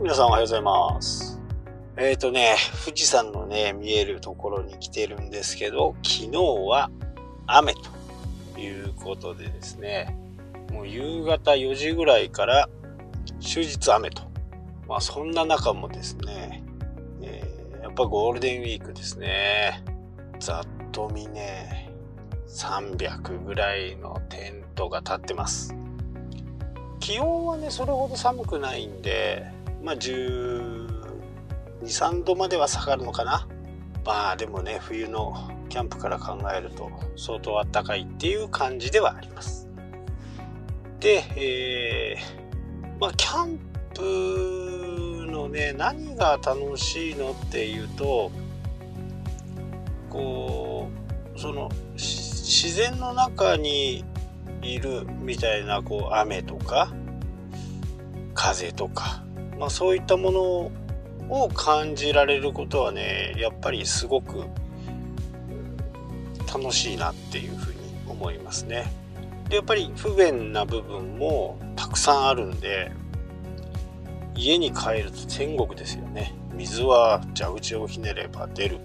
皆さんおはようございます。えっ、ー、とね、富士山のね、見えるところに来てるんですけど、昨日は雨ということでですね、もう夕方4時ぐらいから終日雨と。まあそんな中もですね、えー、やっぱゴールデンウィークですね。ざっと見ね、300ぐらいのテントが立ってます。気温はね、それほど寒くないんで、まあ12、3度までは下がるのかな。まあでもね、冬のキャンプから考えると相当あったかいっていう感じではあります。で、えー、まあキャンプのね、何が楽しいのっていうと、こう、その、自然の中にいるみたいな、こう、雨とか、風とか、まあそういったものを感じられることはね、やっぱりすごく楽しいなっていうふうに思いますね。でやっぱり不便な部分もたくさんあるんで家に帰ると天国ですよね。水は蛇口をひねれば出る。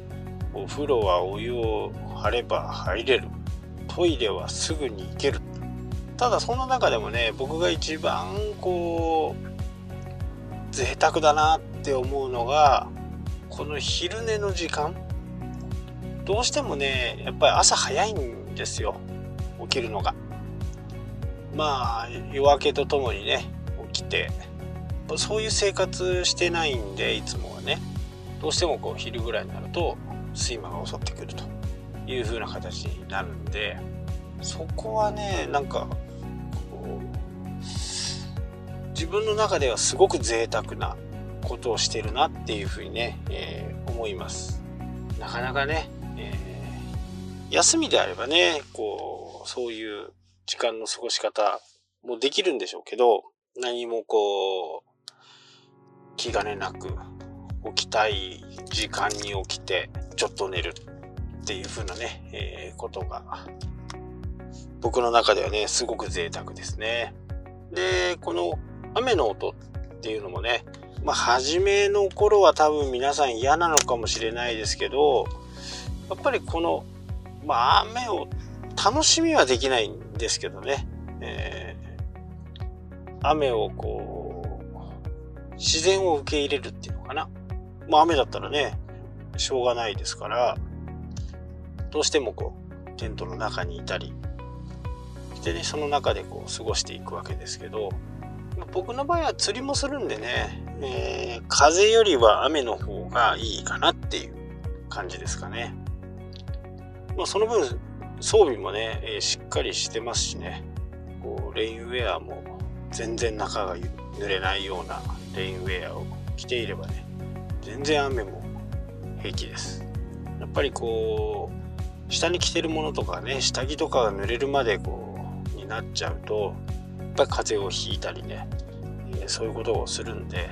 お風呂はお湯を張れば入れる。トイレはすぐに行ける。ただその中でもね僕が一番こう贅沢だなって思うのがこの昼寝の時間。どうしてもねやっぱり朝早いんですよ。起きるのが。まあ夜明けとともにね起きて。そういう生活してないんでいつもはね。どうしてもこう昼ぐらいになると睡魔が襲ってくるという風な形になるんでそこはねなんか自分の中ではすごく贅沢なことをしてるなっていうふうにね、えー、思いますなかなかねえー、休みであればね、こう、そういう時間の過ごし方もできるんでしょうけど、何もこう、気兼ねなく起きたい時間に起きて、ちょっと寝るっていう風なね、えー、ことが、僕の中ではね、すごく贅沢ですね。で、この雨の音っていうのもね、まあ、初めの頃は多分皆さん嫌なのかもしれないですけど、やっぱりこの、まあ、雨を楽しみはできないんですけどね、えー、雨をこう、自然を受け入れるっていうのかな。まあ雨だったらね、しょうがないですから、どうしてもこう、テントの中にいたりしてね、その中でこう過ごしていくわけですけど、僕の場合は釣りもするんでね、えー、風よりは雨の方がいいかなっていう感じですかね。まあ、その分装備もね、えー、しっかりしてますしねこうレインウェアも全然中が濡れないようなレインウェアを着ていればね全然雨も平気ですやっぱりこう下に着てるものとかね下着とかが濡れるまでこうになっちゃうとぱり風邪をひいたりね、え、そういうことをするんで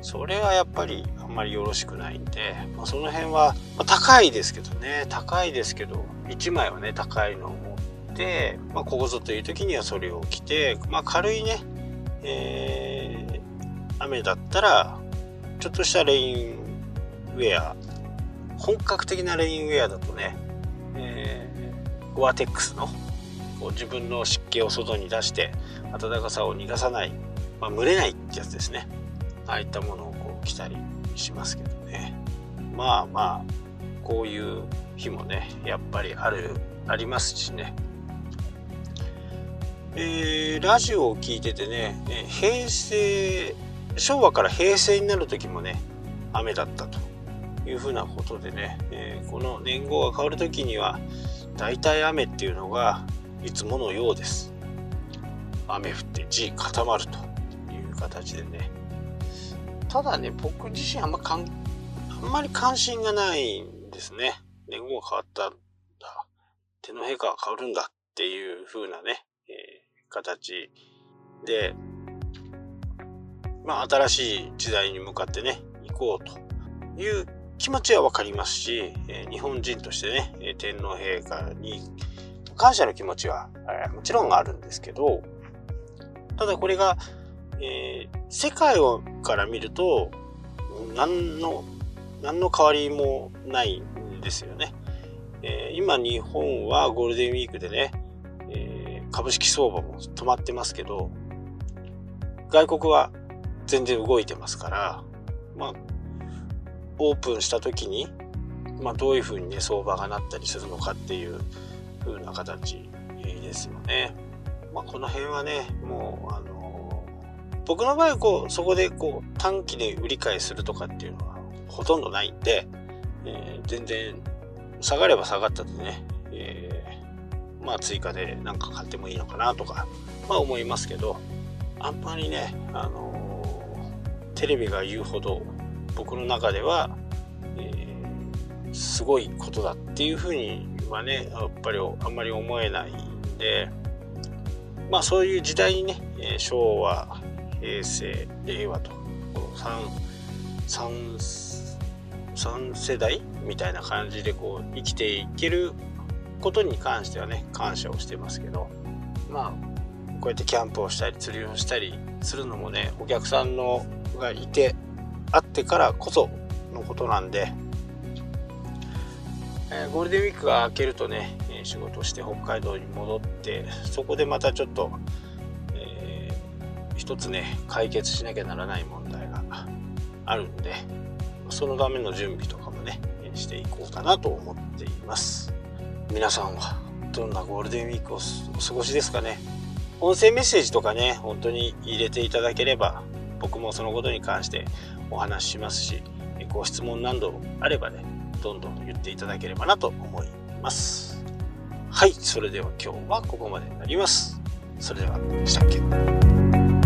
それはやっぱりあんまりよろしくないんで、まあ、その辺は、まあ、高いですけどね高いですけど1枚はね高いのを持って、まあ、ここぞという時にはそれを着て、まあ、軽いね、えー、雨だったらちょっとしたレインウェア本格的なレインウェアだとね、えー、ゴアテックスのこう自分の湿気を外に出して暖かさを逃がさない、まあ、蒸れないってやつですね。ああいったものをこう着たりしますけどね。まあまあこういう日もねやっぱりあるありますしね。えー、ラジオを聞いててね平成昭和から平成になる時もね雨だったというふうなことでね、えー、この年号が変わる時には大体雨っていうのがいつものようです。雨降って地固まるという形でね。ただね僕自身あんまかんあんまり関心がないんですね。年号が変わったんだ。手の陛下が変わるんだっていう風なね、えー、形で。まあ新しい時代に向かってね行こうという気持ちはわかりますし、えー、日本人としてね天皇陛下に感謝の気持ちは、えー、もちろんあるんですけどただこれが、えー、世界をから見ると、何の、何の変わりもないんですよね。えー、今日本はゴールデンウィークでね、えー、株式相場も止まってますけど、外国は全然動いてますから、まあ、オープンした時に、まあ、どういうふうにね、相場がなったりするのかっていう風な形ですよね。まあ、この辺はね、もう、あのー、僕の場合はこう、そこでこう、短期で売り買いするとかっていうのはほとんどないんで、えー、全然下がれば下がったでね、えー、まあ追加で何か買ってもいいのかなとか、まあ思いますけど、あんまりね、あのテレビが言うほど僕の中では、え、すごいことだっていうふうにはね、やっぱりあんまり思えないんで、まあそういう時代にね、え昭和、平成、令和と、この3、3、3世代みたいな感じでこう生きていけることに関してはね、感謝をしてますけど、まあこうやってキャンプをしたり釣りをしたりするのもねお客さんのがいてあってからこそのことなんで、え、ゴールデンウィークが明けるとね仕事して北海道に戻ってそこでまたちょっと、えー、一つね解決しなきゃならない問題があるんでそのための準備とかもねしていこうかなと思っています。皆さんはどんなゴールデンウィークをお過ごしですかね？音声メッセージとかね、本当に入れていただければ、僕もそのことに関してお話ししますし、ご質問などあればね、どんどん言っていただければなと思います。はい、それでは今日はここまでになります。それでは、したっけ